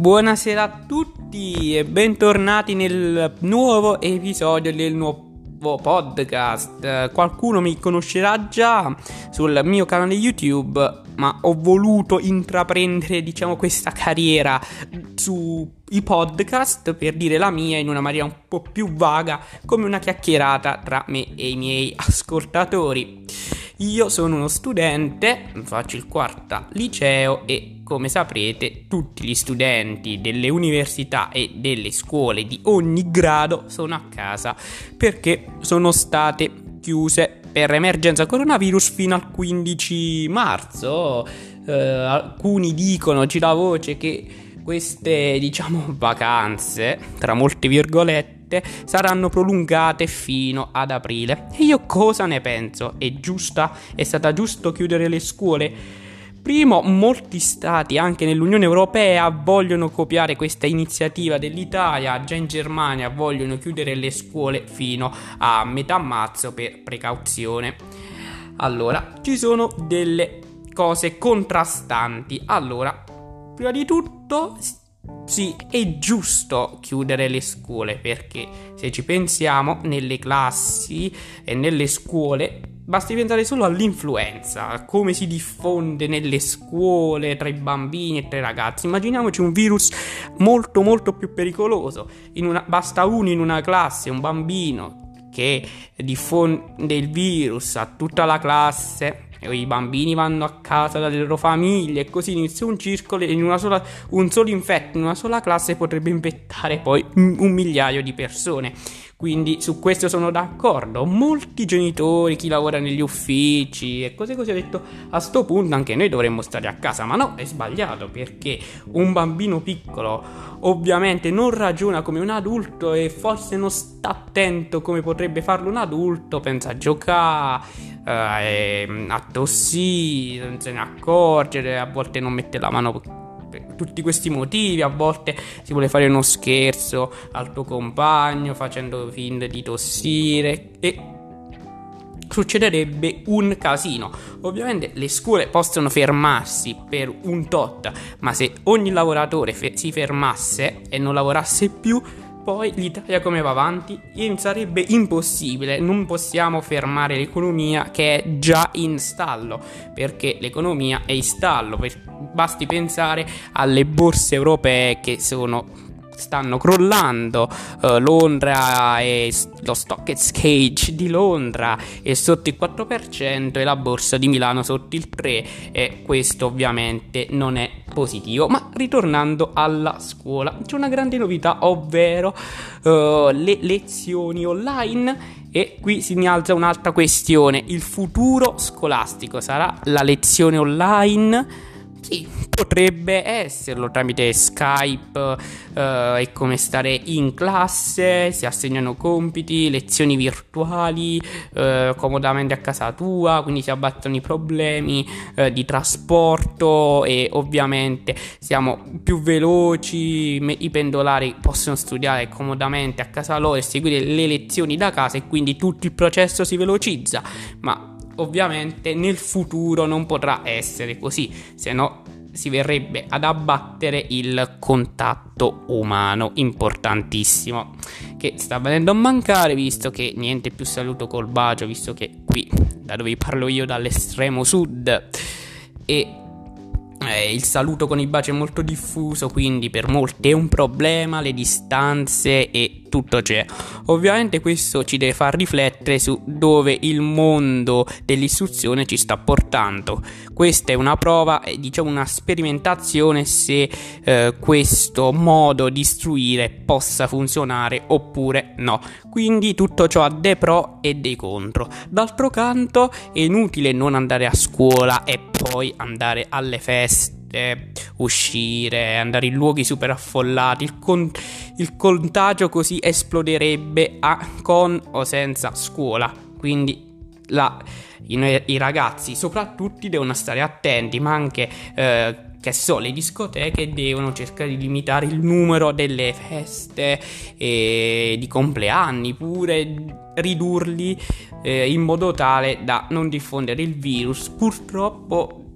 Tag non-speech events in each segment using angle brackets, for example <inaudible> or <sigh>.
Buonasera a tutti e bentornati nel nuovo episodio del nuovo podcast. Qualcuno mi conoscerà già sul mio canale YouTube, ma ho voluto intraprendere, diciamo, questa carriera sui podcast per dire la mia in una maniera un po' più vaga, come una chiacchierata tra me e i miei ascoltatori. Io sono uno studente, faccio il quarto liceo e come saprete tutti gli studenti delle università e delle scuole di ogni grado sono a casa perché sono state chiuse per emergenza coronavirus fino al 15 marzo. Eh, alcuni dicono, gira voce che queste diciamo vacanze, tra molte virgolette, saranno prolungate fino ad aprile. E io cosa ne penso? È giusta? È stata giusto chiudere le scuole? Primo, molti stati, anche nell'Unione Europea, vogliono copiare questa iniziativa dell'Italia, già in Germania vogliono chiudere le scuole fino a metà marzo per precauzione. Allora, ci sono delle cose contrastanti. Allora, prima di tutto sì, è giusto chiudere le scuole perché se ci pensiamo nelle classi e nelle scuole basti pensare solo all'influenza, come si diffonde nelle scuole tra i bambini e tra i ragazzi. Immaginiamoci un virus molto molto più pericoloso. Una, basta uno in una classe, un bambino che diffonde il virus a tutta la classe i bambini vanno a casa dalle loro famiglie e così inizia un circolo e in sola, un solo infetto in una sola classe potrebbe infettare poi un migliaio di persone. Quindi su questo sono d'accordo. Molti genitori, chi lavora negli uffici e cose così, ha detto a sto punto anche noi dovremmo stare a casa. Ma no, è sbagliato perché un bambino piccolo ovviamente non ragiona come un adulto e forse non sta attento come potrebbe farlo un adulto, pensa a giocare, eh, a tossire, non se ne accorgere, a volte non mette la mano tutti questi motivi, a volte si vuole fare uno scherzo al tuo compagno facendo finta di tossire e succederebbe un casino. Ovviamente le scuole possono fermarsi per un tot, ma se ogni lavoratore fe- si fermasse e non lavorasse più, poi l'Italia come va avanti? Sarebbe impossibile, non possiamo fermare l'economia che è già in stallo, perché l'economia è in stallo, basti pensare alle borse europee che sono stanno crollando. Uh, Londra e lo stock exchange di Londra è sotto il 4% e la borsa di Milano sotto il 3% e questo ovviamente non è positivo. Ma ritornando alla scuola, c'è una grande novità, ovvero uh, le lezioni online. E qui si innalza un'altra questione: il futuro scolastico sarà la lezione online? Sì, potrebbe esserlo tramite Skype eh, e come stare in classe, si assegnano compiti, lezioni virtuali eh, comodamente a casa tua, quindi si abbattono i problemi eh, di trasporto e ovviamente siamo più veloci, i pendolari possono studiare comodamente a casa loro e seguire le lezioni da casa e quindi tutto il processo si velocizza, ma ovviamente nel futuro non potrà essere così, se no si verrebbe ad abbattere il contatto umano, importantissimo, che sta venendo a mancare visto che niente più saluto col bacio, visto che qui, da dove parlo io, dall'estremo sud, e eh, il saluto con i baci è molto diffuso, quindi per molti è un problema, le distanze e tutto c'è. Ovviamente questo ci deve far riflettere su dove il mondo dell'istruzione ci sta portando. Questa è una prova, diciamo una sperimentazione se eh, questo modo di istruire possa funzionare oppure no. Quindi tutto ciò ha dei pro e dei contro. D'altro canto è inutile non andare a scuola e poi andare alle feste uscire, andare in luoghi super affollati. Il, con- il contagio così esploderebbe a- con o senza scuola. Quindi la, i, i, ragazzi, soprattutto, devono stare attenti, ma anche. Eh, che so, le discoteche devono cercare di limitare il numero delle feste e di compleanni, pure ridurli eh, in modo tale da non diffondere il virus. Purtroppo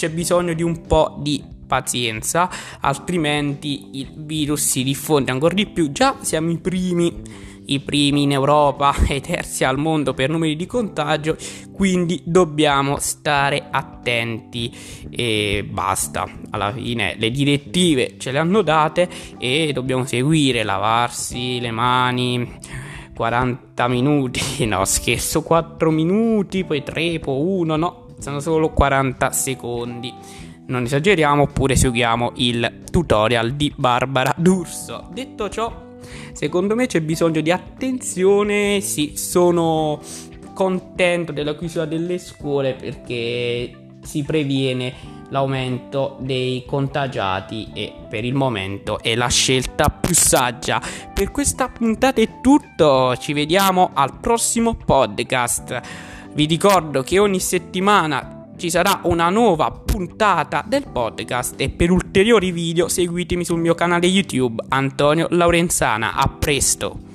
c'è bisogno di un po' di pazienza, altrimenti il virus si diffonde ancora di più. Già siamo i primi i primi in Europa <laughs> e terzi al mondo per numeri di contagio, quindi dobbiamo stare attenti e basta. Alla fine le direttive ce le hanno date e dobbiamo seguire, lavarsi le mani. 40 minuti, <laughs> no scherzo, 4 minuti, poi 3, poi 1, no, sono solo 40 secondi. Non esageriamo, oppure seguiamo il tutorial di Barbara D'Urso. Detto ciò, Secondo me c'è bisogno di attenzione, sì, sono contento della chiusura delle scuole perché si previene l'aumento dei contagiati e per il momento è la scelta più saggia. Per questa puntata è tutto, ci vediamo al prossimo podcast. Vi ricordo che ogni settimana ci sarà una nuova puntata del podcast e per ulteriori video seguitemi sul mio canale YouTube Antonio Laurenzana. A presto!